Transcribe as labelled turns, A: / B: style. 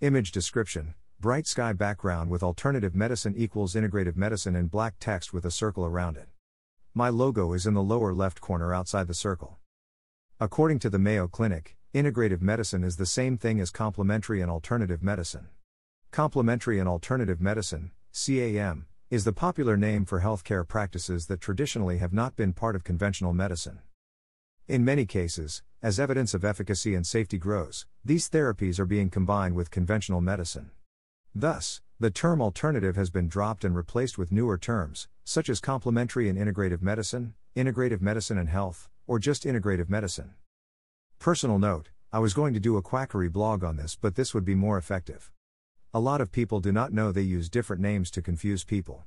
A: Image description Bright sky background with alternative medicine equals integrative medicine in black text with a circle around it. My logo is in the lower left corner outside the circle. According to the Mayo Clinic, integrative medicine is the same thing as complementary and alternative medicine. Complementary and alternative medicine, CAM, is the popular name for healthcare practices that traditionally have not been part of conventional medicine. In many cases, as evidence of efficacy and safety grows, these therapies are being combined with conventional medicine. Thus, the term alternative has been dropped and replaced with newer terms, such as complementary and integrative medicine, integrative medicine and health, or just integrative medicine. Personal note I was going to do a quackery blog on this, but this would be more effective. A lot of people do not know they use different names to confuse people.